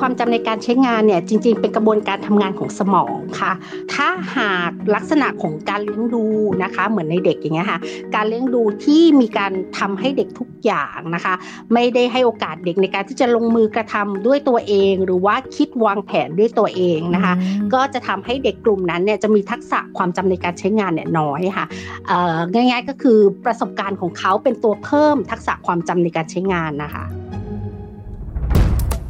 ความจำในการใช้งานเนี่ยจริง ๆ เป็นกระบวนการทำงานของสมองค่ะ ถ้าหากลักษณะของการเลี้ยงดูนะคะ เหมือนในเด็กอย่างเงี้ยค่ะ การเลี้ยงดูที่มีการทำให้เด็กทุกอย่างนะคะ ไม่ได้ให้โอกาสเด็กในการที่จะลงมือกระทำด้วยตัวเอง หรือว่าคิดวางแผนด้วยตัวเองนะคะ ก็จะทำให้เด็กกลุ่มนั้นเนี่ยจะมีทักษะความจำในการใช้งานเนี่ยน้อยค่ะง่ายๆก็คือประสบการณ์ของเขาเป็นตัวเพิ่มทักษะความจำในการใช้งานนะคะ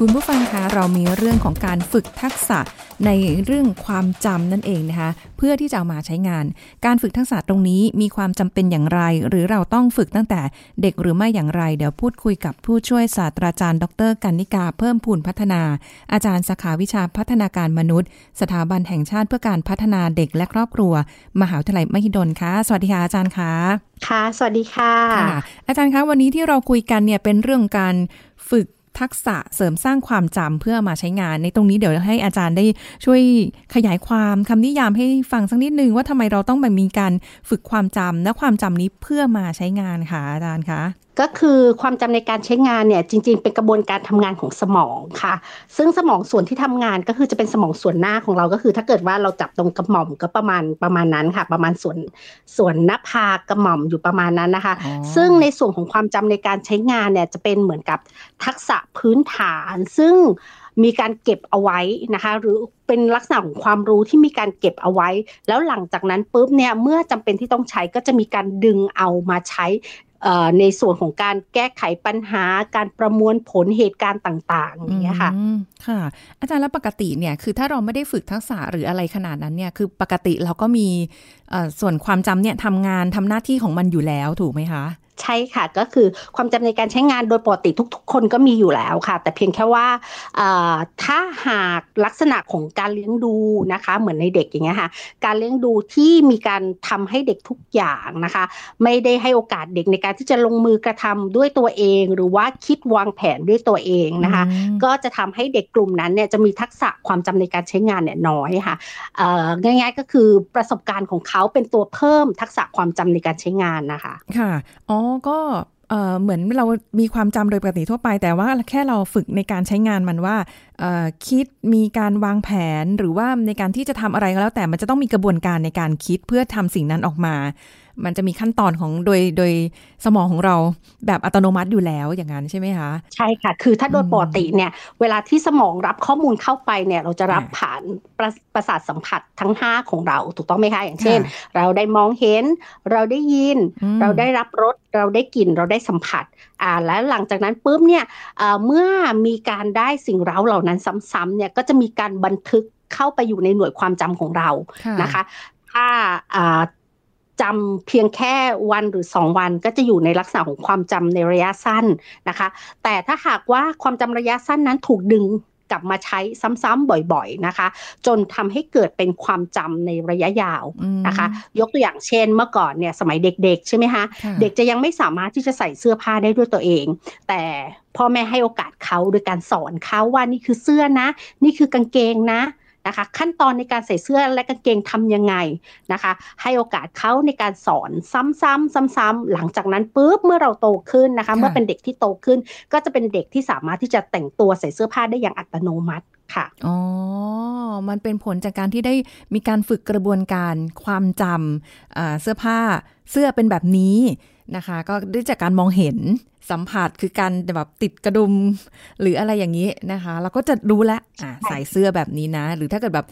คุณผู้ฟังคะเรามีเรื่องของการฝึกทักษะในเรื่องความจำนั่นเองนะคะเพื่อที่จะเอามาใช้งาน การฝึกทักษะตรงนี้มีความจำเป็นอย่างไร หรือเราต้องฝึกตั้งแต่เด็กหรือไม่อย่างไร เดี๋ยวพูดคุยกับผู้ช่วยศาสตราจารย์ ดรกันนิกาเพิ่มพูนพัฒนา อาจารย์สาขาวิชาพัฒนาการมนุษย์ สถาบันแห่งชาติเพื่อการพัฒนาเด็กและครอบครัว มหาวิทยาลัยมหิดลค่ะสวัสดีค่ะอาจารย์คะค่ะ สวัสดีค่ะ อาจารย์คะวันนี้ที่เราคุยกันเนี่ยเป็นเรื่องการฝึก ทักษะเสริมสร้างความจำเพื่อมาใช้งาน ในตรงนี้เดี๋ยวให้อาจารย์ได้ช่วยขยายความคำนิยามให้ฟังสักนิดนึงว่าทำไมเราต้องมีการฝึกความจำและความจำนี้เพื่อมาใช้งานค่ะอาจารย์คะ ก็คือความจำในการใช้งานเนี่ยจริง ๆ เป็นกระบวนการทำงานของสมองค่ะ ซึ่งสมองส่วนที่ทำงานก็คือจะเป็นสมองส่วนหน้าของเราก็คือ ถ้าเกิดว่าเราจับตรงกระหม่อมก็ประมาณประมาณนั้นค่ะ ประมาณส่วนส่วนหน้าผากกระหม่อมอยู่ประมาณนั้นนะคะ ซึ่งในส่วนของความจำในการใช้งานเนี่ยจะเป็นเหมือนกับทักษะพื้นฐาน ซึ่งมีการเก็บเอาไว้นะคะ หรือเป็นลักษณะของความรู้ที่มีการเก็บเอาไว้ แล้วหลังจากนั้นปุ๊บเนี่ยเมื่อจำเป็นที่ต้องใช้ก็จะมีการดึงเอามาใช้ ในส่วนของการแก้ไขปัญหาการประมวลผลเหตุการณ์ต่าง ๆ อย่างเงี้ยค่ะค่ะ อาจารย์แล้วปกติเนี่ยคือถ้าเราไม่ได้ฝึกทักษะหรืออะไรขนาดนั้นเนี่ยคือปกติเราก็มีส่วนความจำเนี่ยทำงานทำหน้าที่ของมันอยู่แล้วถูกไหมคะ ใช่ค่ะก็คือความจำในการใช้งานโดยปกติทุก ๆ คนก็มีอยู่แล้วค่ะ แต่เพียงแค่ว่าถ้าหากลักษณะของการเลี้ยงดูนะคะ เหมือนในเด็กอย่างเงี้ยค่ะ การเลี้ยงดูที่มีการทำให้เด็กทุกอย่างนะคะ ไม่ได้ให้โอกาสเด็กในการที่จะลงมือกระทำด้วยตัวเอง หรือว่าคิดวางแผนด้วยตัวเองนะคะ ก็จะทำให้เด็กกลุ่มนั้นเนี่ยจะมีทักษะความจำในการใช้งานเนี่ยน้อยค่ะง่าย ๆ ก็คือประสบการณ์ของเขาเป็นตัวเพิ่มทักษะความจำในการใช้งานนะคะค่ะอ๋อก็เหมือนเรามีความจำโดยปกติทั่วไป แต่ว่าแค่เราฝึกในการใช้งานมันว่าคิดมีการวางแผนหรือว่าในการที่จะทำอะไรก็แล้ว แต่มันจะต้องมีกระบวนการในการคิดเพื่อทำสิ่งนั้นออกมา มันจะมีขั้นตอนของโดยโดยสมองของเราแบบอัตโนมัติอยู่แล้วอย่างนั้นใช่ไหมคะ ใช่ค่ะ คือถ้าโดยปกติเนี่ย เวลาที่สมองรับข้อมูลเข้าไปเนี่ย เราจะรับผ่านประประสาทสัมผัสทั้ง 5 ของเราถูกต้องไหมคะ อย่างเช่น เราได้มองเห็น เราได้ยิน เราได้รับรสเราได้กลิ่นเราได้สัมผัสอ่าแล้วหลังจากนั้นปุ๊บเนี่ยเมื่อมีการได้สิ่งเร้าเหล่านั้นซ้ำๆเนี่ยก็จะมีการบันทึกเข้าไปอยู่ในหน่วยความจำของเรานะคะถ้า จำเพียงแค่วันหรือสองวันก็จะอยู่ในลักษณะของความจำในระยะสั้นนะคะ แต่ถ้าหากว่าความจำระยะสั้นนั้นถูกดึงกลับมาใช้ซ้ำๆบ่อยๆนะคะ จนทำให้เกิดเป็นความจำในระยะยาวนะคะ ยกตัวอย่างเช่นเมื่อก่อนเนี่ยสมัยเด็กๆใช่ไหมคะเด็กจะยังไม่สามารถที่จะใส่เสื้อผ้าได้ด้วยตัวเอง แต่พ่อแม่ให้โอกาสเขาโดยการสอนเขาว่านี่คือเสื้อนะ นี่คือกางเกงนะ นะคะ ขั้นตอนในการใส่เสื้อและกางเกงทํำยังไงนะคะ ให้โอกาสเขาในการสอนซ้ำๆซ้ำๆหลังจากนั้นปุ๊บเมื่อเราโตขึ้นนะคะ เมื่อเป็นเด็กที่โตขึ้น ก็จะเป็นเด็กที่สามารถที่จะแต่งตัวใส่เสื้อผ้าได้อย่างอัตโนมัติค่ะ อ๋อ มันเป็นผลจากการที่ได้มีการฝึกกระบวนการความจำเสื้อผ้าเสื้อเป็นแบบนี้ นะคะ ก็ได้จากการมองเห็นสัมผัสคือการแบบติดกระดุมหรืออะไรอย่างนี้นะคะ เราก็จะรู้แล้วอ่าใส่เสื้อแบบนี้นะ หรือถ้าเกิดแบบ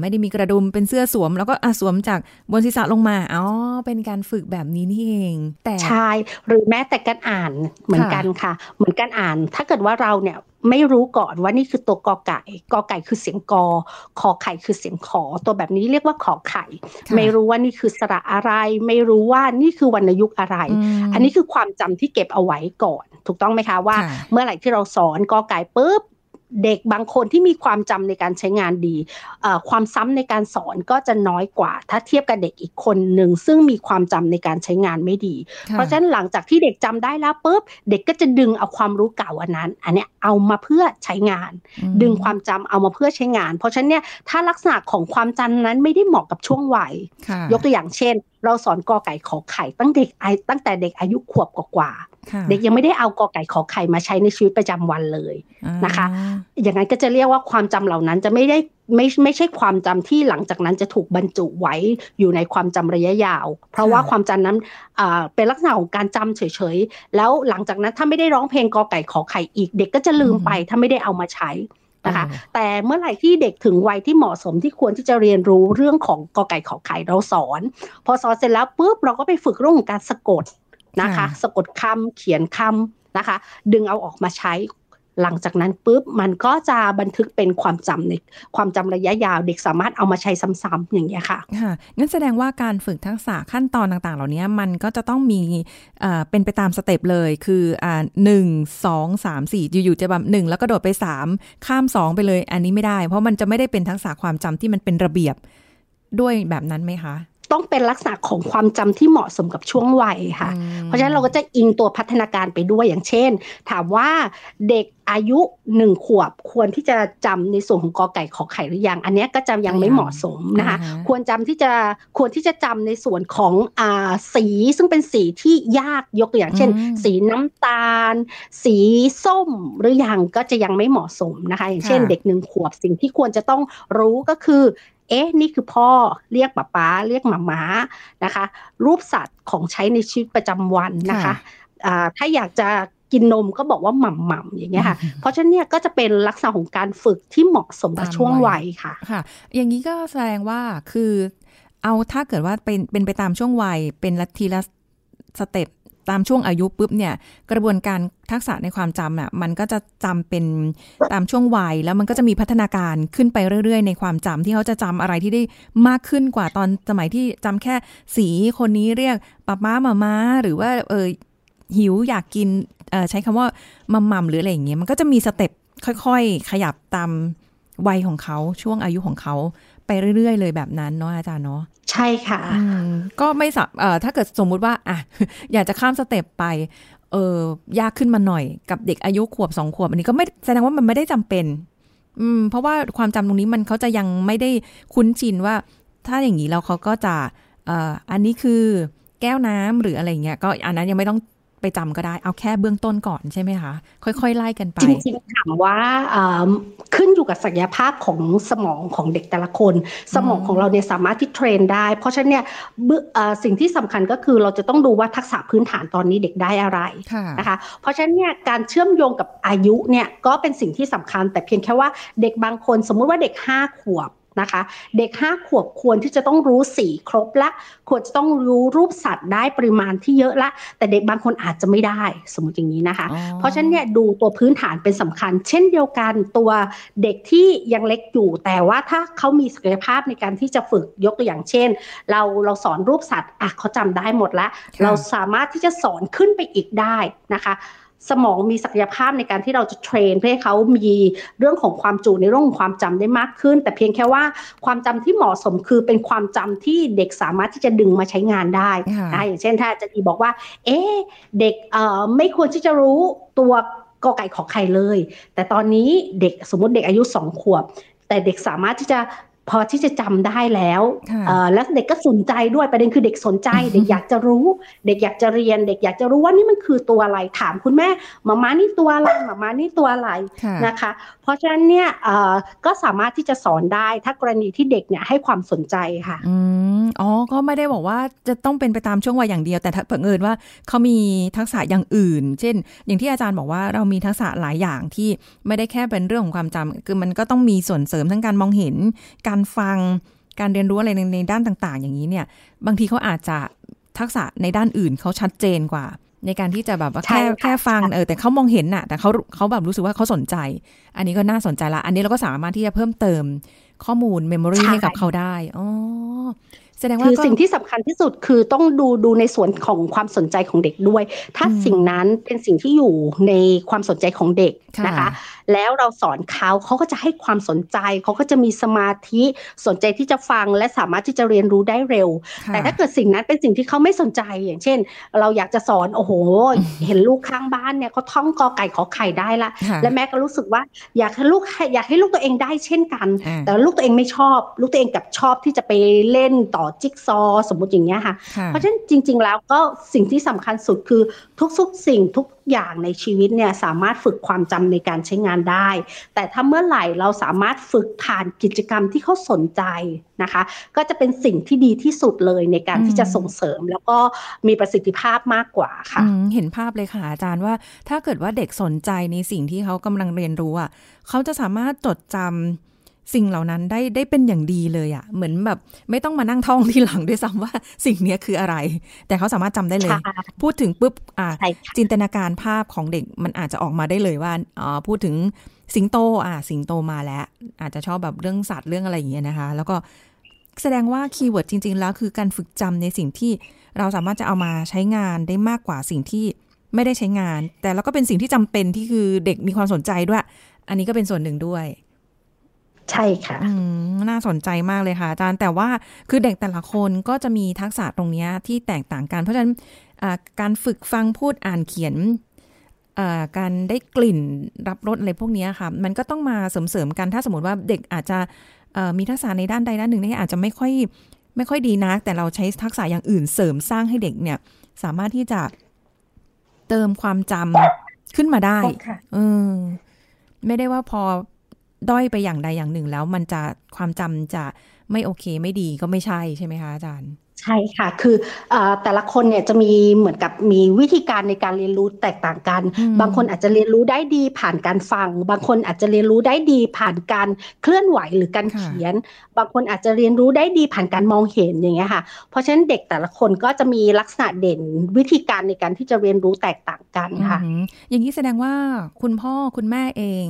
ไม่ได้มีกระดุมเป็นเสื้อสวม แล้วก็สวมจากบนศีรษะลงมาอ๋อเป็นการฝึกแบบนี้นี่เอง แต่ใช่หรือแม้แต่การอ่านเหมือนกันค่ะ เหมือนการอ่าน ถ้าเกิดว่าเราเนี่ยไม่รู้ก่อนว่านี่คือตัวกอไก่กอไก่คือเสียงกอขอไข่คือเสียงขอ ตัวแบบนี้เรียกว่าขอไข่ ไม่รู้ว่านี่คือสระอะไร ไม่รู้ว่านี่คือวรรณยุกต์อะไรอันนี้คือความจำที่เก็บเอาไว้ก่อน ถูกต้องไหมคะว่า เมื่อไหร่ที่เราสอนกอไก่ปุ๊บ เด็กบางคนที่มีความจำในการใช้งานดี ความซ้ำในการสอนก็จะน้อยกว่า ถ้าเทียบกับเด็กอีกคนหนึ่งซึ่งมีความจำในการใช้งานไม่ดี เพราะฉะนั้นหลังจากที่เด็กจำได้แล้วปุ๊บเด็กก็จะดึงเอาความรู้เก่าอันนั้น อันนี้เอามาเพื่อใช้งาน ดึงความจำเอามาเพื่อใช้งาน เพราะฉะนั้นเนี่ยถ้าลักษณะของความจำนั้นไม่ได้เหมาะกับช่วงวัย ยกตัวอย่างเช่น เราสอนกอไก่ขอไข่ตั้งเด็กตั้งแต่เด็กอายุขวบกว่า เด็กยังไม่ได้เอากอไก่ขอไข่มาใช้ในชีวิตประจำวันเลยนะคะ อย่างนั้นก็จะเรียกว่าความจำเหล่านั้นจะไม่ได้ไม่ไม่ใช่ความจำที่หลังจากนั้นจะถูกบรรจุไว้อยู่ในความจำระยะยาว เพราะว่าความจำนั้นเป็นลักษณะของการจำเฉยๆ แล้วหลังจากนั้นถ้าไม่ได้ร้องเพลงกอไก่ขอไข่อีก เด็กก็จะลืมไปถ้าไม่ได้เอามาใช้นะคะแต่เมื่อไหร่ที่เด็กถึงวัยที่เหมาะสมที่ควรที่จะเรียนรู้เรื่องของกอไก่ขอไข่เราสอน พอสอนเสร็จแล้วปุ๊บเราก็ไปฝึกเรื่องของการสะกด นะคะ สะกดคำเขียนคำนะคะ ดึงเอาออกมาใช้หลังจากนั้นปุ๊บมันก็จะบันทึกเป็นความจำในความจำระยะยาวเด็กสามารถเอามาใช้ซ้ำๆอย่างเงี้ยค่ะค่ะงั้นแสดงว่าการฝึกทักษะขั้นตอนต่างๆ เหล่านี้มันก็จะต้องมีเป็นไปตามสเต็ปเลยคืออ่าหนึ่งสองสามสี่อยู่ๆจะแบบหนึ่งแล้วก็โดดไปสามข้ามสองไปเลย อันนี้ไม่ได้ เพราะมันจะไม่ได้เป็นทักษะความจำที่มันเป็นระเบียบด้วยแบบนั้นไหมคะ ต้องเป็นลักษณะของความจำที่เหมาะสมกับช่วงวัยค่ะ เพราะฉะนั้นเราก็จะอิงตัวพัฒนาการไปด้วยอย่างเช่น ถามว่าเด็กอายุหนึ่งขวบควรที่จะจำในส่วนของกอไก่ขอไข่หรือยัง อันนี้ก็จำยังไม่เหมาะสมนะคะควรจำที่จะควรที่จะจำในส่วนของอ่าสีซึ่งเป็นสีที่ยากยกตัวอย่าง เช่น สีน้ำตาล สีส้มหรือยังก็จะยังไม่เหมาะสมนะคะ อย่างเช่น เด็กหนึ่งขวบสิ่งที่ควรจะต้องรู้ก็คือเอ๊ะนี่คือพ่อเรียกป้าป้าเรียกหมาม้านะคะ รูปสัตว์ของใช้ในชีวิตประจำวันนะคะะถ้าอยากจะ กินนมก็บอกว่าหม่ำหม่ำอย่างเงี้ยค่ะ เพราะฉะนั้นเนี่ยก็จะเป็นลักษณะของการฝึกที่เหมาะสมกับช่วงวัยค่ะค่ะ อย่างนี้ก็แสดงว่าคือเอาถ้าเกิดว่าเป็นเป็นไปตามช่วงวัยเป็นละทีละสเต็ปตามช่วงอายุปุ๊บเนี่ยกระบวนการทักษะในความจำอะมันก็จะจำเป็นตามช่วงวัย แล้วมันก็จะมีพัฒนาการขึ้นไปเรื่อย ๆ ในความจำที่เขาจะจำอะไรที่ได้มากขึ้นกว่าตอนสมัยที่จำแค่สีคนนี้เรียกป๊าม้ามาม้าหรือว่าเออ หิวอยากกินใช้คำว่ามัมมัมหรืออะไรอย่างเงี้ยมันก็จะมี step ค่อยๆ ขยับตามวัยของเขาช่วงอายุของเขาไปเรื่อยๆ เลยแบบนั้นเนาะอาจารย์เนาะใช่ค่ะก็ไม่สับเอ่อถ้าเกิดสมมุติว่าอะอยากจะข้าม step ไปเออยากขึ้นมาหน่อยกับเด็กอายุขวบสองขวบ อันนี้ก็ไม่แสดงว่ามันไม่ได้จำเป็น อืม เพราะว่าความจำตรงนี้มันเขาจะยังไม่ได้คุ้นชินว่า ถ้าอย่างนี้แล้วเขาก็จะเอ่ออันนี้คือแก้วน้ำหรืออะไรเงี้ยก็อันนั้นยังไม่ต้อง ไปจำก็ได้เอาแค่เบื้องต้นก่อนใช่ไหมคะ ค่อยๆไล่กันไป จริงๆถามว่าขึ้นอยู่กับศักยภาพของสมองของเด็กแต่ละคน สมองของเราเนี่ยสามารถที่เทรนได้ เพราะฉะนั้นเนี่ยสิ่งที่สำคัญก็คือเราจะต้องดูว่าทักษะพื้นฐานตอนนี้เด็กได้อะไรนะคะ เพราะฉะนั้นเนี่ยการเชื่อมโยงกับอายุเนี่ยก็เป็นสิ่งที่สำคัญ แต่เพียงแค่ว่าเด็กบางคนสมมุติว่าเด็กห้าขวบ นะคะ เด็กห้าขวบควรที่จะต้องรู้สีครบละ ควรจะต้องรู้รูปสัตว์ได้ปริมาณที่เยอะละ แต่เด็กบางคนอาจจะไม่ได้สมมติอย่างนี้นะคะ เพราะฉะนั้นเนี่ยดูตัวพื้นฐานเป็นสำคัญ เช่นเดียวกันตัวเด็กที่ยังเล็กอยู่ แต่ว่าถ้าเขามีศักยภาพในการที่จะฝึกยกตัวอย่างเช่น เราเราสอนรูปสัตว์อะเขาจำได้หมดแล้วเราสามารถที่จะสอนขึ้นไปอีกได้นะคะ สมองมีศักยภาพในการที่เราจะเทรนเพื่อให้เขามีเรื่องของความจุในเรื่องของความจำได้มากขึ้น แต่เพียงแค่ว่าความจำที่เหมาะสมคือเป็นความจำที่เด็กสามารถที่จะดึงมาใช้งานได้นะอย่างเช่นถ้าจะดีบอกว่า เอ๊เด็กเอ่อไม่ควรที่จะรู้ตัวกอไก่ขอไข่เลย แต่ตอนนี้เด็กสมมติเด็กอายุสองขวบ แต่เด็กสามารถที่จะ พอที่จะจำได้แล้วแล้วเด็กก็สนใจด้วยประเด็นคือเด็กสนใจ เด็กอยากจะรู้ เด็กอยากจะเรียน เด็กอยากจะรู้ว่านี่มันคือตัวอะไรถามคุณแม่มาม่านี่ตัวอะไรมาม่านี่ตัวอะไรนะคะ เพราะฉะนั้นเนี่ยก็สามารถที่จะสอนได้ถ้ากรณีที่เด็กเนี่ยให้ความสนใจค่ะอืมอ๋อก็ไม่ได้บอกว่าจะต้องเป็นไปตามช่วงวัยอย่างเดียว แต่เผอิญว่าเขามีทักษะอย่างอื่น เช่น อย่างที่อาจารย์บอกว่าเรามีทักษะหลายอย่างที่ไม่ได้แค่เป็นเรื่องของความจำคือมันก็ต้องมีส่วนเสริมทั้งการมองเห็นการฟัง การเรียนรู้อะไรในในด้านต่าง ๆ อย่างนี้เนี่ย บางทีเขาอาจจะทักษะในด้านอื่นเขาชัดเจนกว่า ในการที่จะแบบว่าแค่แค่ฟังเออแต่เขามองเห็นน่ะ แต่เขาเขาแบบรู้สึกว่าเขาสนใจ อันนี้ก็น่าสนใจละ อันนี้เราก็สามารถที่จะเพิ่มเติมข้อมูลเมมโมรีให้กับเขาได้อ๋อ แสดงว่าคือก็สิ่งที่สำคัญที่สุดคือต้องดูดูในส่วนของความสนใจของเด็กด้วย ถ้าอืมสิ่งนั้นเป็นสิ่งที่อยู่ในความสนใจของเด็กค่ะนะคะ แล้วเราสอนเขาเขาก็จะให้ความสนใจเขาก็จะมีสมาธิสนใจที่จะฟังและสามารถที่จะเรียนรู้ได้เร็วค่ะแต่ถ้าเกิดสิ่งนั้นเป็นสิ่งที่เขาไม่สนใจอย่างเช่น เราอยากจะสอนโอ้โห เห็นลูกข้างบ้านเนี่ยเขาท่องกอไก่ขอไข่ได้ละค่ะและแม่ก็รู้สึกว่าอยากให้ลูกอยากให้ลูกตัวเองได้เช่นกันอ่าแต่ลูกตัวเองไม่ชอบ ลูกตัวเองกลับชอบที่จะไปเล่นต่อจิ๊กซอว์สมมติอย่างเงี้ยค่ะค่ะ เพราะฉะนั้นจริง ๆ แล้วก็สิ่งที่สำคัญสุดคือทุกๆสิ่งทุกอย่างในชีวิตเนี่ยสามารถฝึกความจำในการใช้งานได้ แต่ถ้าเมื่อไหร่เราสามารถฝึกผ่านกิจกรรมที่เขาสนใจนะคะ ก็จะเป็นสิ่งที่ดีที่สุดเลยในการที่จะส่งเสริม แล้วก็มีประสิทธิภาพมากกว่าค่ะอืมเห็นภาพเลยค่ะอาจารย์ว่า ถ้าเกิดว่าเด็กสนใจในสิ่งที่เขากำลังเรียนรู้อะเขาจะสามารถจดจำ สิ่งเหล่านั้นได้ได้เป็นอย่างดีเลยอะ เหมือนแบบไม่ต้องมานั่งท่องทีหลังด้วยซ้ำว่าสิ่งเนี้ยคืออะไร แต่เขาสามารถจำได้เลยค่ะพูดถึงปุ๊บอ่าใช่ค่ะจินตนาการภาพของเด็กมันอาจจะออกมาได้เลยว่าอ๋อพูดถึงสิงโตอ่าสิงโตมาแล้ว อาจจะชอบแบบเรื่องสัตว์เรื่องอะไรอย่างเงี้ยนะคะ แล้วก็แสดงว่า keyword จริง ๆ แล้วคือการฝึกจำในสิ่งที่เราสามารถจะเอามาใช้งานได้มากกว่าสิ่งที่ไม่ได้ใช้งาน แต่แล้วก็เป็นสิ่งที่จำเป็นที่คือเด็กมีความสนใจด้วย อันนี้ก็เป็นส่วนหนึ่งด้วย ใช่ค่ะอืมน่าสนใจมากเลยค่ะอาจารย์แต่ว่าคือเด็กแต่ละคนก็จะมีทักษะตรงเนี้ยที่แตกต่างกัน เพราะฉะนั้นอ่าการฝึกฟังพูดอ่านเขียนอ่าการได้กลิ่นรับรสอะไรพวกเนี้ยค่ะ มันก็ต้องมาเสริมๆกันถ้าสมมติว่าเด็กอาจจะเอ่อมีทักษะในด้านใดด้านหนึ่งเนี่ยอาจจะไม่ค่อยไม่ค่อยดีนักแต่เราใช้ทักษะอย่างอื่นเสริมสร้างให้เด็กเนี่ย สามารถที่จะเติมความจำขึ้นมาได้ค่ะเออไม่ได้ว่าพอ ด้อยไปอย่างใดอย่างหนึ่งแล้วมันจะความจำจะไม่โอเคไม่ดีก็ไม่ใช่ใช่ไหมคะอาจารย์ ใช่ค่ะ คือเออแต่ละคนเนี่ยจะมีเหมือนกับมีวิธีการในการเรียนรู้แตกต่างกันอืมบางคนอาจจะเรียนรู้ได้ดีผ่านการฟัง บางคนอาจจะเรียนรู้ได้ดีผ่านการเคลื่อนไหวหรือการเขียน บางคนอาจจะเรียนรู้ได้ดีผ่านการมองเห็นอย่างเงี้ยค่ะ เพราะฉะนั้นเด็กแต่ละคนก็จะมีลักษณะเด่นวิธีการในการที่จะเรียนรู้แตกต่างกันค่ะอือหืออย่างนี้แสดงว่าคุณพ่อคุณแม่เอง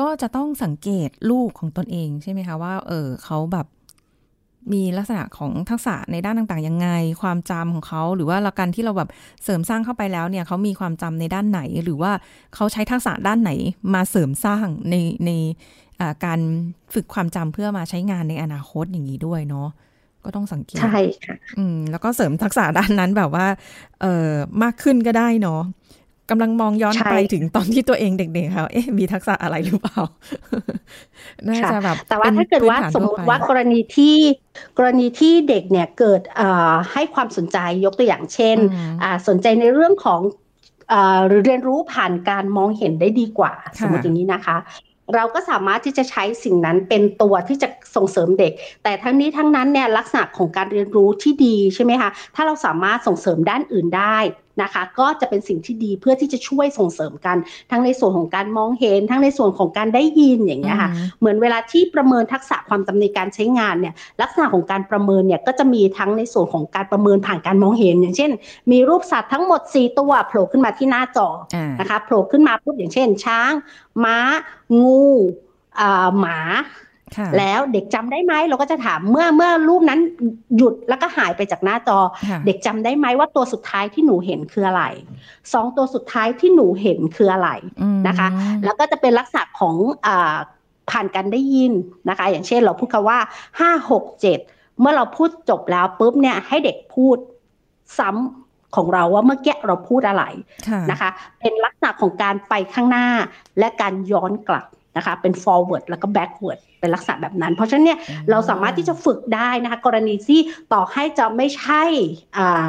ก็จะต้องสังเกตลูกของตนเองใช่ไหมคะว่า เออเขาแบบมีลักษณะของทักษะในด้านต่างๆยังไง ความจำของเขาหรือว่าละกันที่เราแบบเสริมสร้างเข้าไปแล้วเนี่ยเขามีความจำในด้านไหน หรือว่าเขาใช้ทักษะด้านไหนมาเสริมสร้างในในอ่าการฝึกความจำเพื่อมาใช้งานในอนาคตอย่างนี้ด้วยเนาะก็ต้องสังเกตใช่ค่ะอืมแล้วก็เสริมทักษะด้านนั้นแบบว่า เออมากขึ้นก็ได้เนาะ กำลังมองย้อนใช่ไปถึงตอนที่ตัวเองเด็กๆค่ะเอ๊ะมีทักษะอะไรหรือเปล่า น่าจะแบบแต่ว่าป็นถ้าเกิดว่าพื้นฐนสมมติทั่ไปว่ากรณีที่กรณีที่เด็กเนี่ยเกิดเอ่อให้ความสนใจยกตัวอย่างเช่นอืมอ่าสนใจในเรื่องของเอ่อหรือเรียนรู้ผ่านการมองเห็นได้ดีกว่าค่ะสมมติอย่างนี้นะคะ เราก็สามารถที่จะใช้สิ่งนั้นเป็นตัวที่จะส่งเสริมเด็ก แต่ทั้งนี้ทั้งนั้นเนี่ยลักษณะของการเรียนรู้ที่ดีใช่ไหมคะถ้าเราสามารถส่งเสริมด้านอื่นได้ นะคะ ก็จะเป็นสิ่งที่ดีเพื่อที่จะช่วยส่งเสริมกัน ทั้งในส่วนของการมองเห็น ทั้งในส่วนของการได้ยินอย่างเงี้ยค่ะอืมเหมือนเวลาที่ประเมินทักษะความจำในการใช้งานเนี่ยลักษณะของการประเมินเนี่ยก็จะมีทั้งในส่วนของการประเมินผ่านการมองเห็น อย่างเช่น มีรูปสัตว์ทั้งหมด 4 ตัวโผล่ขึ้นมาที่หน้าจออ่านะคะโผล่ขึ้นมาปุ๊บอย่างเช่น ช้าง ม้า งูอ่าหมาค่ะ แล้วเด็กจำได้ไหมเราก็จะถามเมื่อเมื่อรูปนั้นหยุดแล้วก็หายไปจากหน้าจอค่ะเด็กจำได้ไหมว่าตัวสุดท้ายที่หนูเห็นคืออะไรสองตัวสุดท้ายที่หนูเห็นคืออะไรอืมนะคะ แล้วก็จะเป็นลักษณะของอาผ่านการได้ยินนะคะ อย่างเช่นเราพูดคำว่าห้าหกเจ็ดเมื่อเราพูดจบแล้วปุ๊บเนี่ยให้เด็กพูดซ้ำของเราว่าเมื่อกี้เราพูดอะไรค่ะนะคะ เป็นลักษณะของการไปข้างหน้าและการย้อนกลับ นะคะเป็น forward แล้วก็ backward เป็นลักษณะแบบนั้น เพราะฉะนั้นเนี่ยอืมเราสามารถที่จะฝึกได้นะคะกรณีที่ต่อให้จะไม่ใช่อ่า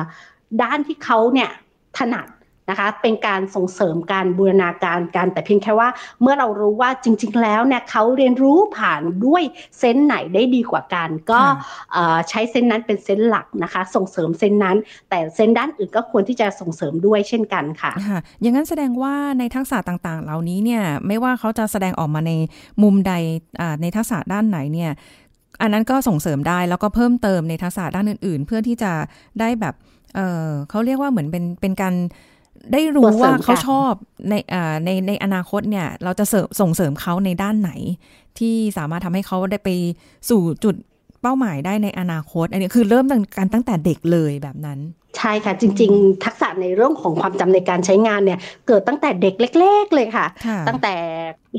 ด้านที่เขาเนี่ยถนัด นะคะเป็นการส่งเสริมการบูรณาการกันแต่เพียงแค่ว่า เมื่อเรารู้ว่าจริง ๆ แล้วเนี่ยเขาเรียนรู้ผ่านด้วยเซนส์ไหนได้ดีกว่ากัน ก็ค่ะเอ่อใช้เซนส์นั้นเป็นเซนส์หลักนะคะ ส่งเสริมเซนส์นั้น แต่เซนส์ด้านอื่นก็ควรที่จะส่งเสริมด้วยเช่นกันค่ะค่ะอย่างนั้นแสดงว่าในทักษะต่างๆ เหล่านี้เนี่ยไม่ว่าเขาจะแสดงออกมาในมุมใดอ่าในทักษะด้านไหนเนี่ยอันนั้นก็ส่งเสริมได้แล้วก็เพิ่มเติมในทักษะด้านอื่น ๆ เพื่อที่จะได้แบบเออเขาเรียกว่าเหมือนเป็นเป็นการ ได้รู้ตัวเสริมว่าเขากันชอบในอ่าในในอนาคตเนี่ย เราจะเสริมส่งเสริมเขาในด้านไหน ที่สามารถทำให้เขาได้ไปสู่จุดเป้าหมายได้ในอนาคต อันนี้คือเริ่มกันตั้งแต่เด็กเลยแบบนั้น ใช่ค่ะ จริง ๆ ทักษะในเรื่องของความจำในการใช้งานเนี่ย เกิดตั้งแต่เด็กเล็ก ๆ เลยค่ะค่ะตั้งแต่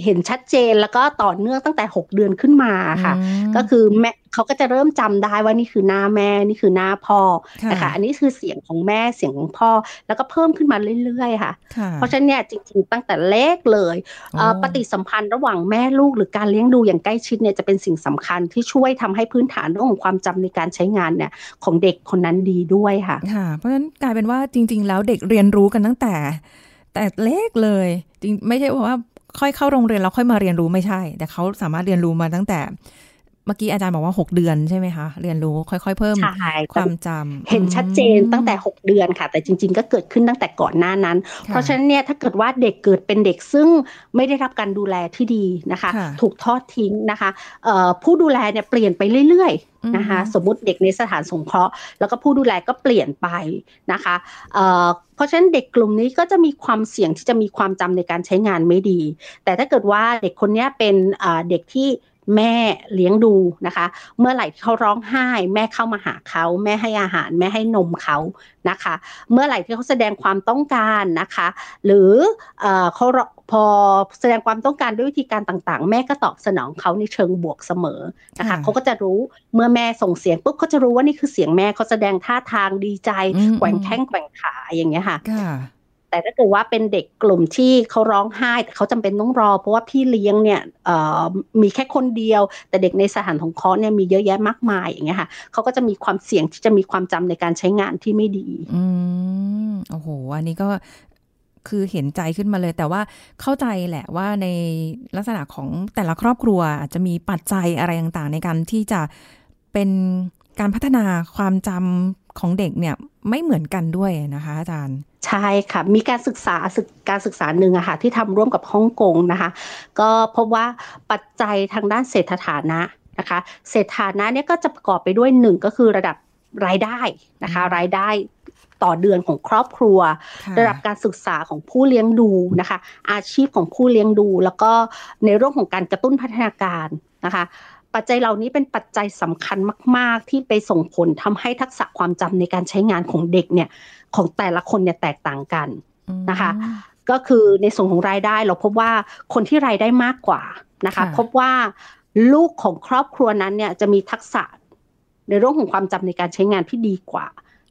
เห็นชัดเจนแล้วก็ต่อเนื่องตั้งแต่ 6 เดือนขึ้นมาค่ะอืมก็คือแม่เขาก็จะเริ่มจำได้ว่านี่คือหน้าแม่นี่คือหน้าพ่อค่ะนะคะอันนี้คือเสียงของแม่เสียงของพ่อ แล้วก็เพิ่มขึ้นมาเรื่อยๆค่ะค่ะเพราะฉะนั้นเนี่ยจริงๆตั้งแต่เล็กเลยเอ่อโอ้ปฏิสัมพันธ์ระหว่างแม่ลูกหรือการเลี้ยงดูอย่างใกล้ชิดเนี่ยจะเป็นสิ่งสำคัญที่ช่วยทำให้พื้นฐานเรื่องของความจำในการใช้งานเนี่ยของเด็กคนนั้นดีด้วยค่ะค่ะเพราะฉะนั้นกลายเป็นว่าจริง ๆ แล้วเด็กเรียนรู้กันตั้งแต่ แต่เล็กเลย จริงไม่ใช่ว่า ค่อยเข้าโรงเรียนแล้วค่อยมาเรียนรู้ไม่ใช่ แต่เขาสามารถเรียนรู้มาตั้งแต่ เมื่อกี้อาจารย์บอกว่าหกเดือนใช่ไหมคะ เรียนรู้ค่อยๆ เพิ่มใช่ความจำเห็นชัดเจนอืมตั้งแต่ 6 เดือนค่ะ แต่จริง ๆ ก็เกิดขึ้นตั้งแต่ก่อนหน้านั้นค่ะเพราะฉะนั้นเนี่ยถ้าเกิดว่าเด็กเกิดเป็นเด็กซึ่งไม่ได้รับการดูแลที่ดีนะคะค่ะถูกทอดทิ้งนะคะเอ่อผู้ดูแลเนี่ยเปลี่ยนไปเรื่อยๆนะคะอืมสมมุติเด็กในสถานสงเคราะห์แล้วก็ผู้ดูแลก็เปลี่ยนไปนะคะเอ่อเพราะฉะนั้นเด็กกลุ่มนี้ก็จะมีความเสี่ยงที่จะมีความจำในการใช้งานไม่ดี แต่ถ้าเกิดว่าเด็กคนเนี้ยเป็นเอ่อเด็กที่ แม่เลี้ยงดูนะคะ เมื่อไหร่ที่เขาร้องไห้ แม่เข้ามาหาเขา แม่ให้อาหาร แม่ให้นมเขานะคะ เมื่อไหร่ที่เขาแสดงความต้องการนะคะ หรือเอ่อเขาพอแสดงความต้องการด้วยวิธีการต่างๆ แม่ก็ตอบสนองเขาในเชิงบวกเสมอนะคะค่ะเขาก็จะรู้เมื่อแม่ส่งเสียงปุ๊บเขาจะรู้ว่านี่คือเสียงแม่เขาแสดงท่าทางดีใจอืมแกว่งแข้งแกว่งขาอย่างเงี้ยค่ะค่ะ แต่ถ้าเกิดว่าเป็นเด็กกลุ่มที่เขาร้องไห้แต่เขาจำเป็นต้องรอ เพราะว่าพี่เลี้ยงเนี่ยมีแค่คนเดียว แต่เด็กในสถานสงเคาะเนี่ยมีเยอะแยะมากมายอย่างเงี้ยค่ะเขาก็จะมีความเสี่ยงที่จะมีความจำในการใช้งานที่ไม่ดี อืมโอ้โห อันนี้ก็คือเห็นใจขึ้นมาเลย แต่ว่าเข้าใจแหละว่าในลักษณะของแต่ละครอบครัว อาจจะมีปัจจัยอะไรต่างๆ ในการที่จะเป็นการพัฒนาความจำ ของเด็กเนี่ยไม่เหมือนกันด้วยนะคะอาจารย์ ใช่ค่ะ มีการศึกษาศึกการศึกษาหนึ่งอะค่ะที่ทำร่วมกับฮ่องกงนะคะ ก็พบว่าปัจจัยทางด้านเศรษฐฐานะนะคะเศรษฐานะเนี่ยก็จะประกอบไปด้วยหนึ่งก็คือระดับรายได้นะคะอืมรายได้ต่อเดือนของครอบครัวค่ะระดับการศึกษาของผู้เลี้ยงดูนะคะ อาชีพของผู้เลี้ยงดู แล้วก็ในเรื่องของการกระตุ้นพัฒนาการนะคะ ปัจจัยเหล่านี้เป็นปัจจัยสำคัญมาก ๆ ที่ไปส่งผลทำให้ทักษะความจำในการใช้งานของเด็กเนี่ยของแต่ละคนเนี่ยแตกต่างกันนะคะอืมก็คือในส่วนของรายได้เราพบว่าคนที่รายได้มากกว่านะคะค่ะพบว่าลูกของครอบครัวนั้นเนี่ยจะมีทักษะในเรื่องของความจำในการใช้งานที่ดีกว่า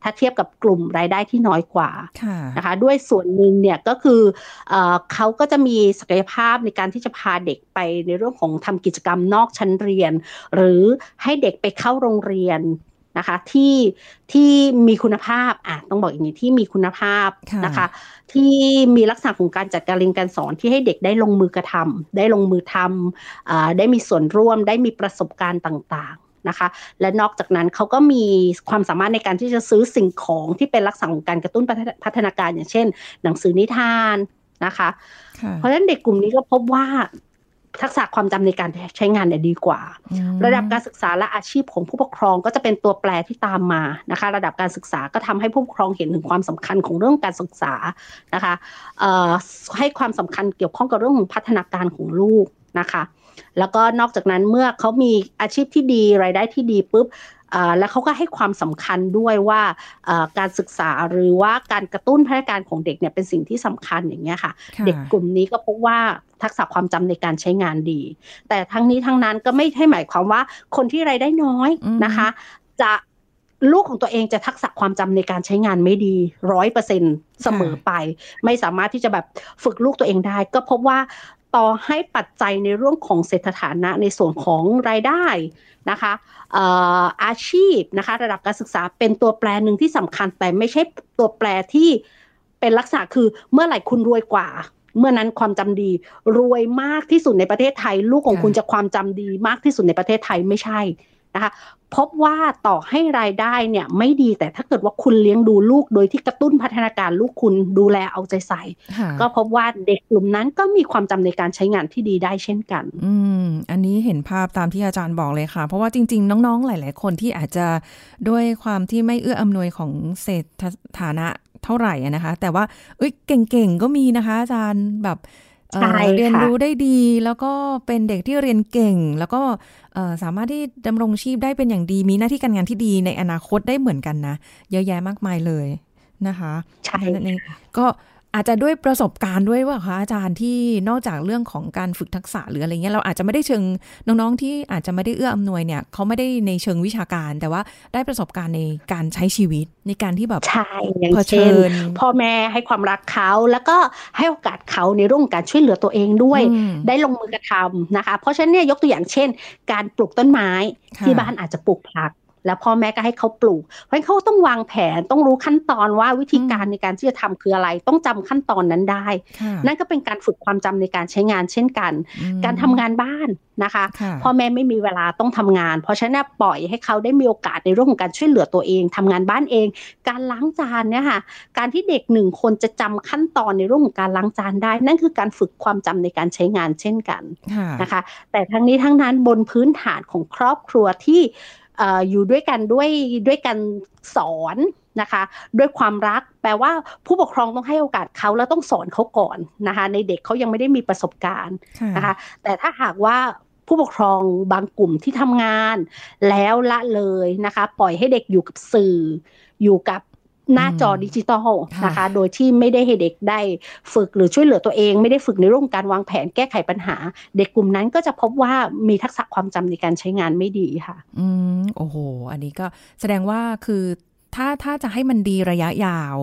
ถ้าเทียบกับกลุ่มรายได้ที่น้อยกว่าค่ะนะคะ ด้วยส่วนหนึ่งเนี่ยก็คือเออเขาก็จะมีศักยภาพในการที่จะพาเด็กไปในเรื่องของทำกิจกรรมนอกชั้นเรียน หรือให้เด็กไปเข้าโรงเรียนนะคะที่ที่มีคุณภาพอะต้องบอกอย่างนี้ที่มีคุณภาพค่ะนะคะ ที่มีลักษณะของการจัดการเรียนการสอนที่ให้เด็กได้ลงมือกระทำได้ลงมือทำอ่าได้มีส่วนร่วมได้มีประสบการณ์ต่างๆ นะคะ และนอกจากนั้นเขาก็มีความสามารถในการที่จะซื้อสิ่งของที่เป็นลักษณะของการกระตุ้นพัฒพัฒนาการอย่างเช่น หนังสือนิทานนะคะค่ะเพราะฉะนั้นเด็กกลุ่มนี้ก็พบว่าทักษะความจำในการใช้งานเนี่ยดีกว่าอืมระดับการศึกษาและอาชีพของผู้ปกครองก็จะเป็นตัวแปรที่ตามมานะคะ ระดับการศึกษาก็ทำให้ผู้ปกครองเห็นถึงความสำคัญของเรื่องการศึกษานะคะเอ่อให้ความสำคัญเกี่ยวข้องกับเรื่องของพัฒนาการของลูกนะคะ แล้วก็นอกจากนั้นเมื่อเขามีอาชีพที่ดีรายได้ที่ดีปุ๊บอ่าแล้วเขาก็ให้ความสำคัญด้วยว่าอ่าการศึกษาหรือว่าการกระตุ้นพัฒนาการของเด็กเนี่ยเป็นสิ่งที่สำคัญอย่างเงี้ยค่ะค่ะ เด็กกลุ่มนี้ก็พบว่าทักษะความจำในการใช้งานดี แต่ทั้งนี้ทั้งนั้นก็ไม่ใช่หมายความว่าคนที่รายได้น้อยอืมนะคะ จะลูกของตัวเองจะทักษะความจำในการใช้งานไม่ดีร้อยเปอร์เซ็นเสมอไป ไม่สามารถที่จะแบบฝึกลูกตัวเองได้ ก็พบว่า ต่อให้ปัจจัยในเรื่องของเศรษฐฐานะในส่วนของรายได้นะคะอาชีพนะคะระดับการศึกษาเป็นตัวแปรหนึ่งที่สำคัญแต่ไม่ใช่ตัวแปรที่เป็นลักษณะคือเมื่อไหร่คุณรวยกว่า เมื่อนั้นความจำดี รวยมากที่สุดในประเทศไทย ลูกของคุณจะความจำดีมากที่สุดในประเทศไทยไม่ใช่นะคะ พบว่าต่อให้รายได้เนี่ยไม่ดีแต่ถ้าเกิดว่าคุณเลี้ยงดูลูก โดยที่กระตุ้นพัฒนาการลูกคุณดูแลเอาใจใส่ค่ะก็พบว่าเด็กกลุ่มนั้นก็มีความจำในการใช้งานที่ดีได้เช่นกัน อืมอันนี้เห็นภาพตามที่อาจารย์บอกเลยค่ะ เพราะว่าจริง ๆ น้องๆ หลาย ๆ คนที่อาจจะด้วยความที่ไม่เอื้ออำนวยของเศรษฐฐานะเท่าไหร่อะนะคะ แต่ว่าเอ้ยเก่งๆก็มีนะคะ อาจารย์แบบ เอ่อใช่ค่ะเรียนรู้ได้ดี แล้วก็เป็นเด็กที่เรียนเก่ง แล้วก็เอ่อสามารถที่ดำรงชีพได้เป็นอย่างดี มีหน้าที่การงานที่ดีในอนาคตได้เหมือนกันนะ เยอะแยะมากมายเลยนะคะใช่นั่นเองก็ อาจจะด้วยประสบการณ์ด้วยว่าคะอาจารย์ที่นอกจากเรื่องของการฝึกทักษะหรืออะไรเงี้ยเราอาจจะไม่ได้เชิงน้องๆ ที่อาจจะไม่ได้เอื้ออำนวยเนี่ยเขาไม่ได้ในเชิงวิชาการ แต่ว่าได้ประสบการณ์ในการใช้ชีวิตในการที่แบบใช่อย่างเผชิเช่นญพ่อแม่ให้ความรักเขาแล้วก็ให้โอกาสเขาในเรื่องของการช่วยเหลือตัวเองด้วยอืมได้ลงมือกระทำนะคะ เพราะฉะนั้นเนี่ยยกตัวอย่างเช่น การปลูกต้นไม้ค่ะที่บ้านอาจจะปลูกผัก แล้วพ่อแม่ก็ให้เขาปลูก เพราะฉะนั้นเขาต้องวางแผนต้องรู้ขั้นตอนว่าวิธีการในการที่จะทำคืออะไร ต้องจำขั้นตอนนั้นได้ค่ะนั่นก็เป็นการฝึกความจำในการใช้งานเช่นกันอืมการทำงานบ้านนะคะค่ะพ่อแม่ไม่มีเวลาต้องทำงาน เพราะฉะนั้นปล่อยให้เขาได้มีโอกาสในเรื่องของการช่วยเหลือตัวเองทำงานบ้านเอง การล้างจานเนี่ยค่ะการที่เด็กหนึ่งคนจะจำขั้นตอนในเรื่องของการล้างจานได้ นั่นคือการฝึกความจำในการใช้งานเช่นกันค่ะนะคะ แต่ทั้งนี้ทั้งนั้นบนพื้นฐานของครอบครัวที่เอ่ออยู่ด้วยกันด้วยด้วยกันสอนนะคะด้วยความรักแปลว่าผู้ปกครองต้องให้โอกาสเขาแล้วต้องสอนเขาก่อนนะคะในเด็กเขายังไม่ได้มีประสบการณ์ค่ะนะคะแต่ถ้าหากว่าผู้ปกครองบางกลุ่มที่ทำงานแล้วละเลยนะคะ ปล่อยให้เด็กอยู่กับสื่ออยู่กับ หน้าจอดิจิตอลนะคะ โดยที่ไม่ได้ให้เด็กได้ฝึกหรือช่วยเหลือตัวเอง ไม่ได้ฝึกในเรื่องของการวางแผนแก้ไขปัญหา เด็กกลุ่มนั้นก็จะพบว่ามีทักษะความจำในการใช้งานไม่ดีค่ะ อืมโอ้โห อันนี้ก็แสดงว่าคือถ้าถ้าจะให้มันดีระยะยาว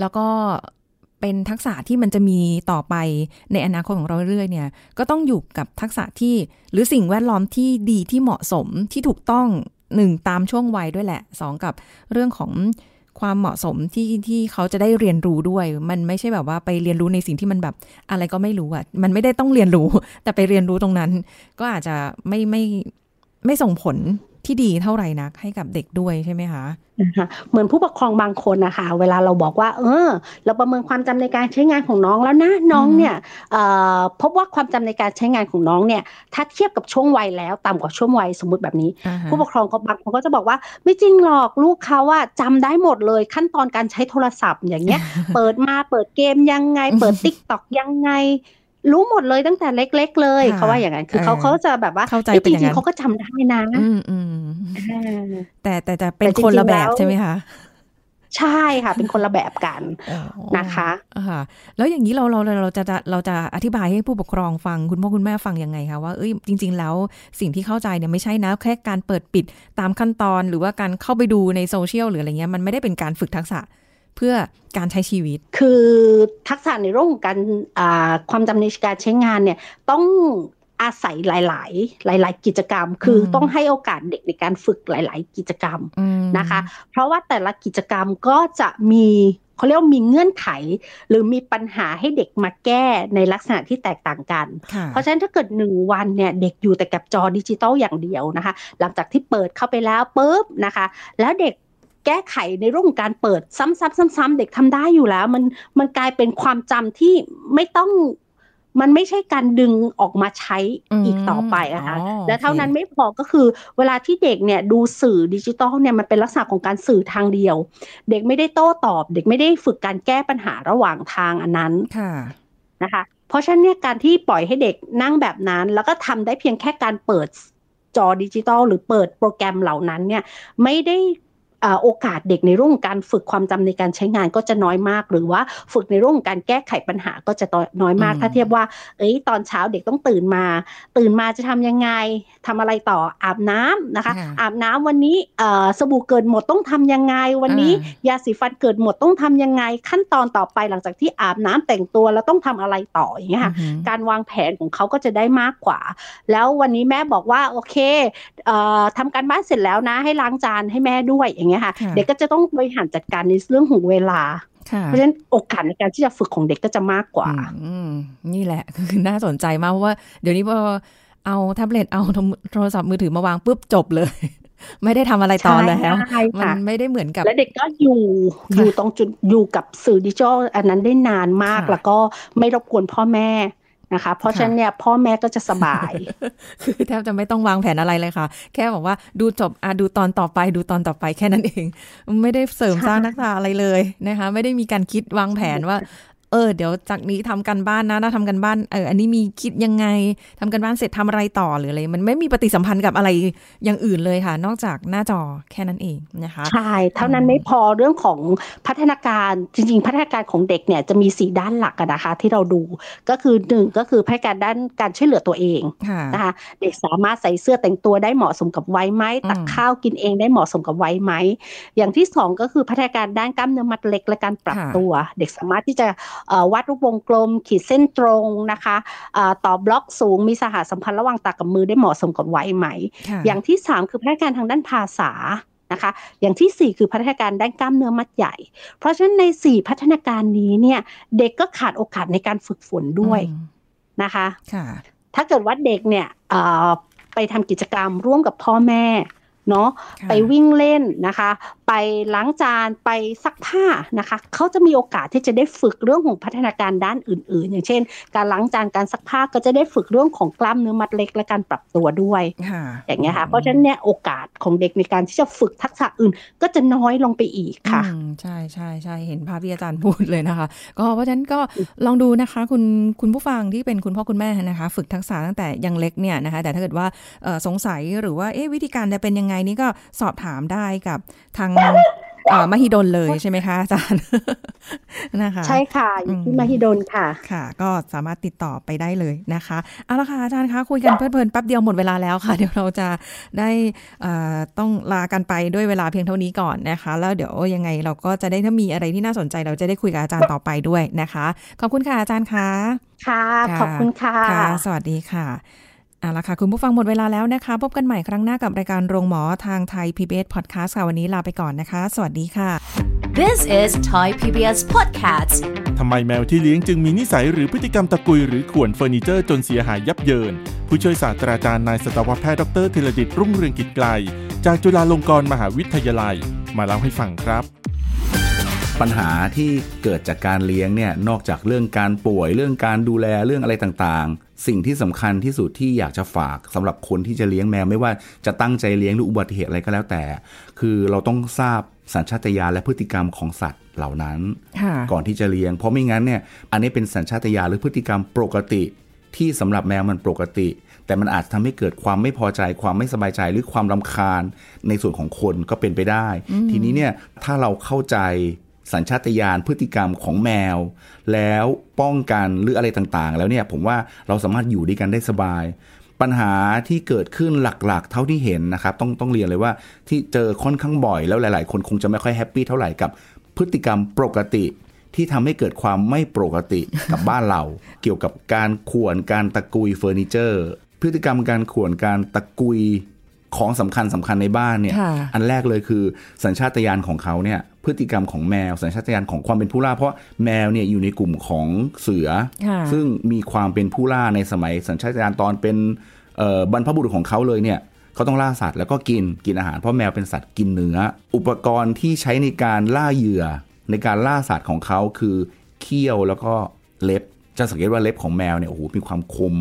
แล้วก็เป็นทักษะที่มันจะมีต่อไปในอนาคตของเราเรื่อยๆเนี่ย ก็ต้องอยู่กับทักษะที่หรือสิ่งแวดล้อมที่ดีที่เหมาะสมที่ถูกต้องหนึ่งตามช่วงวัยด้วยแหละสองกับเรื่องของ ความเหมาะสมที่ที่เขาจะได้เรียนรู้ด้วย มันไม่ใช่แบบว่าไปเรียนรู้ในสิ่งที่มันแบบอะไรก็ไม่รู้อะมันไม่ได้ต้องเรียนรู้ แต่ไปเรียนรู้ตรงนั้น ก็อาจจะไม่ไม่ไม่ส่งผล ที่ดีเท่าไหร่นักให้กับเด็กด้วยใช่ไหมคะนะคะเหมือนผู้ปกครองบางคนนะคะเวลาเราบอกว่า เออ เราประเมินความจำในการใช้งานของน้องแล้วนะน้องเนี่ยเอ่อพบว่าความจำในการใช้งานของน้องเนี่ย ถ้าเทียบกับช่วงวัยแล้วต่ำกว่าช่วงวัยสมมติแบบนี้อ่าฮะผู้ปกครองก็บางคนก็จะบอกว่า ไม่จริงหรอกลูกเขาอะจำได้หมดเลยขั้นตอนการใช้โทรศัพท์อย่างเงี้ย เปิดมาเปิดเกมยังไง เปิดติ๊กต็อกยังไง รู้หมดเลยตั้งแต่เล็ก ๆ เลยค่ะเขาว่าอย่างนั้นคือเขาเออเขาจะแบบว่าเข้าใจอ้ยเป็นอย่างจนั้รินงๆเขาก็จำได้นะอืมอืมอ่าแต่แต่แต่เป็นแต่จริงๆคนละแบบแล้วใช่ไหมคะใช่ค่ะ เป็นคนละแบบกันอ๋อนะคะอ่าค่ะแล้วอย่างนี้เราเราเราเราจะจะเราจะอธิบายให้ผู้ปกครองฟังคุณพ่อคุณแม่ฟังยังไงคะว่าเอ้ยจริง ๆ แล้วสิ่งที่เข้าใจเนี่ยไม่ใช่นะแค่การเปิดปิดตามขั้นตอนหรือว่าการเข้าไปดูในโซเชียลหรืออะไรเงี้ยมันไม่ได้เป็นการฝึกทักษะ เพื่อการใช้ชีวิต คือทักษะในเรื่องของการอ่าความจำในการใช้งานเนี่ยต้องอาศัยหลาย ๆ หลาย ๆ กิจกรรม คืออมต้องให้โอกาสเด็กในการฝึกหลาย ๆ กิจกรรมอืมนะคะ เพราะว่าแต่ละกิจกรรมก็จะมีเขาเรียกว่ามีเงื่อนไข หรือมีปัญหาให้เด็กมาแก้ในลักษณะที่แตกต่างกันค่ะเพราะฉะนั้นถ้าเกิดหนึ่งวันเนี่ยเด็กอยู่แต่กับจอดิจิตอลอย่างเดียวนะคะ หลังจากที่เปิดเข้าไปแล้วปุ๊บนะคะ แล้วเด็ก แก้ไขในเรื่องของการเปิดซ้ำๆๆๆ เด็กทำได้อยู่แล้ว มันมันกลายเป็นความจำที่ไม่ต้องมันไม่ใช่การดึงออกมาใช้อืมอีกต่อไปนะคะอ๋อและเท่าโอเคนั้นไม่พอก็คือ เวลาที่เด็กเนี่ยดูสื่อดิจิตอลเนี่ยมันเป็นลักษณะของการสื่อทางเดียว เด็กไม่ได้โต้ตอบ เด็กไม่ได้ฝึกการแก้ปัญหาระหว่างทางอันนั้นค่ะนะคะ เพราะฉะนั้นเนี่ยการที่ปล่อยให้เด็กนั่งแบบนั้น แล้วก็ทำได้เพียงแค่การเปิดจอดิจิตอลหรือเปิดโปรแกรมเหล่านั้นเนี่ยไม่ได้เอ่อ โอกาสเด็กในเรื่องของการฝึกความจำในการใช้งานก็จะน้อยมาก หรือว่าฝึกในเรื่องของการแก้ไขปัญหาก็จะน้อยมากอืมถ้าเทียบว่า เอ้ยตอนเช้าเด็กต้องตื่นมา ตื่นมาจะทำยังไงทำอะไรต่ออาบน้ำนะคะค่ะอาบน้ำวันนี้เอ่อสบู่เกิดหมดต้องทำยังไง วันนี้อ่ยาสีฟันเกิดหมดต้องทำยังไง ขั้นตอนต่อไปหลังจากที่อาบน้ำแต่งตัวแล้วต้องทำอะไรต่ออย่างเงี้ยค่ะอือหือการวางแผนของเขาก็จะได้มากกว่า แล้ววันนี้แม่บอกว่าโอเคเอ่อทำการบ้านเสร็จแล้วนะให้ล้างจานให้แม่ด้วยอย่างเงี้ยค่ะค่ะ เด็กก็จะต้องบริหารจัดการในเรื่องของเวลาค่ะเพราะฉะนั้นโอกาสในการที่จะฝึกของเด็กก็จะมากกว่าอืมนี่แหละคือน่าสนใจมากเพราะว่า เดี๋ยวนี้พอเอาแท็บเล็ตเอาโทรศัพท์มือถือมาวางปุ๊บจบเลย ไม่ได้ทำอะไรต่อแล้วใช่มันค่ะไม่ได้เหมือนกับ และเด็กก็อยู่ค่ะอยู่ตรงจุดอยู่กับสื่อดิจิทัลอันนั้นได้นานมากค่ะแล้วก็ไม่รบกวนพ่อแม่ นะคะ เพราะค่ะฉะนั้นเนี่ยพ่อแม่ก็จะสบาย คือแทบจะไม่ต้องวางแผนอะไรเลยค่ะ แค่บอกว่าดูจบอะดูตอนต่อไป ดูตอนต่อไปแค่นั้นเอง ไม่ได้เสริมสร้างใช่นักษาอะไรเลยนะคะ ไม่ได้มีการคิดวางแผนว่า เออ เดี๋ยวจากนี้ทำกันบ้านนะนะทำกันบ้านเอออันนี้มีคิดยังไงทำกันบ้านเสร็จทำอะไรต่อหรืออะไรมันไม่มีปฏิสัมพันธ์กับอะไรอย่างอื่นเลยค่ะ นอกจากหน้าจอแค่นั้นเองนะคะใช่เท่านั้นไม่พอเรื่องของพัฒนาการจริง ๆ พัฒนาการของเด็กเนี่ยจะมีสีด้านหลักอะนะคะ ที่เราดูก็คือหนึ่งก็คือพัฒนาการด้านการช่วยเหลือตัวเองค่ะนะคะเด็กสามารถใส่เสื้อแต่งตัวได้เหมาะสมกับวัยไหมตักอืมข้าวกินเองได้เหมาะสมกับวัยไหมอย่างที่สองก็คือพัฒนาการด้านกล้ามเนื้อมัดเล็กและการปรับค่ะตัว เด็กสามารถที่จะเอ่อวาดรูปวงกลม ขีดเส้นตรงนะคะเอ่อต่อบล็อกสูงมีสหสัมพันธ์ระหว่างตากับมือได้เหมาะสมกับวัยไหมค่ะอย่างที่ 3 คือพัฒนาการทางด้านภาษานะคะอย่างทีสี่ 4 คือพัฒนาการด้านกล้ามเนื้อมัดใหญ่ เพราะฉะนั้นใน 4 พัฒนาการนี้เนี่ยเด็กก็ขาดโอกาสในการฝึกฝนด้วยอืมนะคะค่ะถ้าเกิดว่าเด็กเนี่ยเอ่อไปทำกิจกรรมร่วมกับพ่อแม่เนาะค่ะไปวิ่งเล่นนะคะ ไปล้างจานไปซักผ้านะคะเขาจะมีโอกาสที่จะได้ฝึกเรื่องของพัฒนาการด้านอื่น ๆ อย่างเช่น การล้างจานการซักผ้าก็จะได้ฝึกเรื่องของกล้ามเนื้อมัดเล็กและการปรับตัวด้วยค่ะอย่างเงี้ยค่ะเพราะฉะนั้นเนี่ยโอกาสของเด็กในการที่จะฝึกทักษะอื่น ก็จะน้อยลงไปอีกค่ะอืมใช่ใช่ใช่เห็นภาพที่อาจารย์พูดเลยนะคะ ก็เพราะฉะนั้นก็ลองดูนะคะคุณคุณผู้ฟังที่เป็นคุณพ่อคุณแม่นะคะ ฝึกทักษะตั้งแต่ยังเล็กเนี่ยนะคะแต่ถ้าเกิดว่าเอ่อสงสัยหรือว่าเอ๊ะวิธีการจะเป็นยังไงนี่ก็สอบถามได้กับทางเอ่อมหิดลเลยใช่ไหมคะอาจารย์นะคะ ใช่ค่ะอยู่ที่อืมมหิดลค่ะค่ะ ก็สามารถติดต่อไปได้เลยนะคะเอาละค่ะอาจารย์คะคุยกันเพลิดเพลินแป๊บเดียวหมดเวลาแล้วค่ะ เดี๋ยวเราจะได้เอ่อต้องลากันไปด้วยเวลาเพียงเท่านี้ก่อนนะคะ แล้วเดี๋ยวยังไงเราก็จะได้ถ้ามีอะไรที่น่าสนใจเราจะได้คุยกับอาจารย์ต่อไปด้วยนะคะ ขอบคุณค่ะอาจารย์คะค่ะค่ะขอบคุณค่ะค่ะ สวัสดีค่ะ เอาละค่ะ คุณผู้ฟังหมดเวลาแล้วนะคะ พบกันใหม่ครั้งหน้ากับรายการโรงหมอทางไทย PBS Podcast ค่ะวันนี้ลาไปก่อนนะคะ สวัสดีค่ะ This is Thai PBS Podcast. ทำไมแมวที่เลี้ยงจึงมีนิสัยหรือพฤติกรรมตะกุยหรือข่วนเฟอร์นิเจอร์จนเสียหายยับเยิน ผู้ช่วยศาสตราจารย์นายสัตวแพทย์ดรธีรดิตรุ่งเรืองกิจไกล จากจุฬาลงกรณ์มหาวิทยาลัย มาเล่าให้ฟังครับปัญหาที่เกิดจากการเลี้ยงเนี่ยนอกจากเรื่องการป่วยเรื่องการดูแลเรื่องอะไรต่างๆ สิ่งที่สำคัญที่สุดที่อยากจะฝากสำหรับคนที่จะเลี้ยงแมว ไม่ว่าจะตั้งใจเลี้ยงหรืออุบัติเหตุอะไรก็แล้วแต่ คือเราต้องทราบสัญชาตญาณและพฤติกรรมของสัตว์เหล่านั้นค่ะก่อนที่จะเลี้ยง เพราะไม่งั้นเนี่ยอันนี้เป็นสัญชาตญาณหรือพฤติกรรมปกติที่สำหรับแมวมันปกติ แต่มันอาจทำให้เกิดความไม่พอใจความไม่สบายใจหรือความรำคาญในส่วนของคนก็เป็นไปได้ ทีนี้เนี่ยถ้าเราเข้าใจ สัญชาตญาณพฤติกรรมของแมว แล้วป้องกันหรืออะไรต่างๆ แล้วเนี่ยผมว่าเราสามารถอยู่ด้วยกันได้สบาย ปัญหาที่เกิดขึ้นหลักๆ เท่าที่เห็นนะครับ ต้องต้องเรียนเลยว่าที่เจอค่อนข้างบ่อยแล้วหลาย ๆ คนคงจะไม่ค่อย happy เท่าไหร่กับพฤติกรรมปกติที่ทำให้เกิดความไม่ปกติกับบ้านเรา เกี่ยวกับการข่วนการตะกุยเฟอร์นิเจอร์ พฤติกรรมการข่วนการตะกุยของสำคัญสำคัญในบ้านเนี่ยค่ะอันแรกเลยคือสัญชาตญาณของเขาเนี่ย พฤติกรรมของแมวสัญชาตญาณของความเป็นผู้ล่า เพราะแมวเนี่ยอยู่ในกลุ่มของเสือค่ะซึ่งมีความเป็นผู้ล่าในสมัยสัญชาตญาณตอนเป็นเอ่อบรรพบุรุษของเขาเลยเนี่ยเขาต้องล่าสัตว์แล้วก็กินกินอาหารเพราะแมวเป็นสัตว์กินเนื้อ อุปกรณ์ที่ใช้ในการล่าเหยื่อ ในการล่าสัตว์ของเขาคือเขี้ยวแล้วก็เล็บจะสังเกตว่าเล็บของแมวเนี่ยโอ้โหมีความคม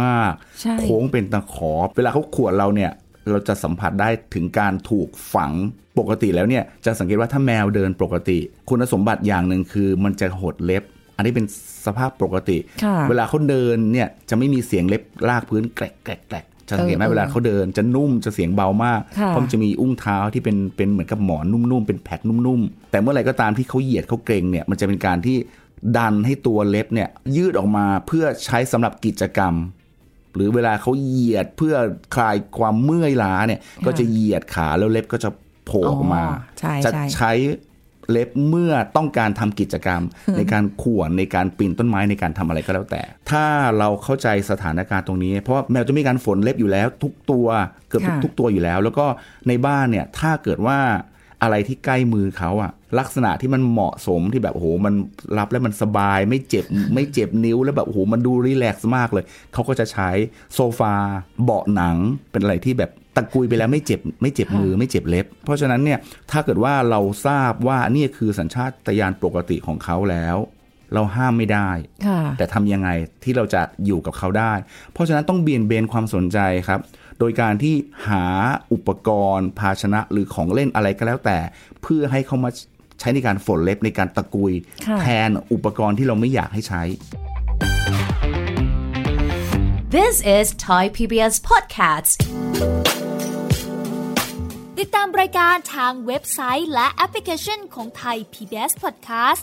มากใช่โค้งเป็นตะขอ เวลาเขาขวนเราเนี่ย เราจะสัมผัสได้ถึงการถูกฝังปกติแล้วเนี่ยจะสังเกตว่าถ้าแมวเดินปกติ คุณสมบัติอย่างหนึ่งคือมันจะหดเล็บ อันนี้เป็นสภาพปกติค่ะเวลาเขาเดินเนี่ยจะไม่มีเสียงเล็บลากพื้นแกรกแกรกแกรกจะสังเกตไหมเออเวลาเขาเดินจะนุ่มจะเสียงเบามากค่ะเพราะมันจะมีอุ้งเท้าที่เป็นเป็นเหมือนกับหมอนนุ่มๆเป็นแพดนุ่มๆแต่เมื่อไหร่ก็ตามที่เขาเหยียดเขาเกรงเนี่ยมันจะเป็นการที่ดันให้ตัวเล็บเนี่ยยืดออกมาเพื่อใช้สำหรับกิจกรรม หรือเวลาเขาเหยียดเพื่อคลายความเมื่อยล้าเนี่ย ก็จะเหยียดขาแล้วเล็บก็จะโผล่ออกมาอ๋อใช่จะใช่ใช้เล็บเมื่อต้องการทำกิจกรรม ในการข่วนในการปีนต้นไม้ในการทำอะไรก็แล้วแต่ ถ้าเราเข้าใจสถานการณ์ตรงนี้ เพราะว่าแมวจะมีการฝนเล็บอยู่แล้ว ทุกตัวเกือบทุกค่ะทุกตัวอยู่แล้ว แล้วก็ในบ้านเนี่ยถ้าเกิดว่า อะไรที่ใกล้มือเขาอะลักษณะที่มันเหมาะสมที่แบบโอ้โหมันรับแล้วมันสบาย ไม่เจ็บไม่เจ็บนิ้วแล้วแบบโอ้โหมันดูรีแลกซ์มากเลยเขาก็จะใช้โซฟาเบาะหนังเป็นอะไรที่แบบตะกุยไปแล้วไม่เจ็บไม่เจ็บมือไม่เจ็บเล็บ เพราะฉะนั้นเนี่ยถ้าเกิดว่าเราทราบว่านี่คือสัญชาตญาณปกติของเขาแล้ว เราห้ามไม่ได้ค่ะแต่ทำยังไงที่เราจะอยู่กับเขาได้ เพราะฉะนั้นต้องเบี่ยนเบนความสนใจครับ โดยการที่หาอุปกรณ์ ภาชนะหรือของเล่นอะไรก็แล้วแต่ เพื่อให้เขามาใช้ในการฝนเล็บในการตะกุยค่ะแทนอุปกรณ์ที่เราไม่อยากให้ใช้ This is Thai PBS Podcast. ติดตามรายการทางเว็บไซต์และแอปพลิเคชันของไทย PBS Podcast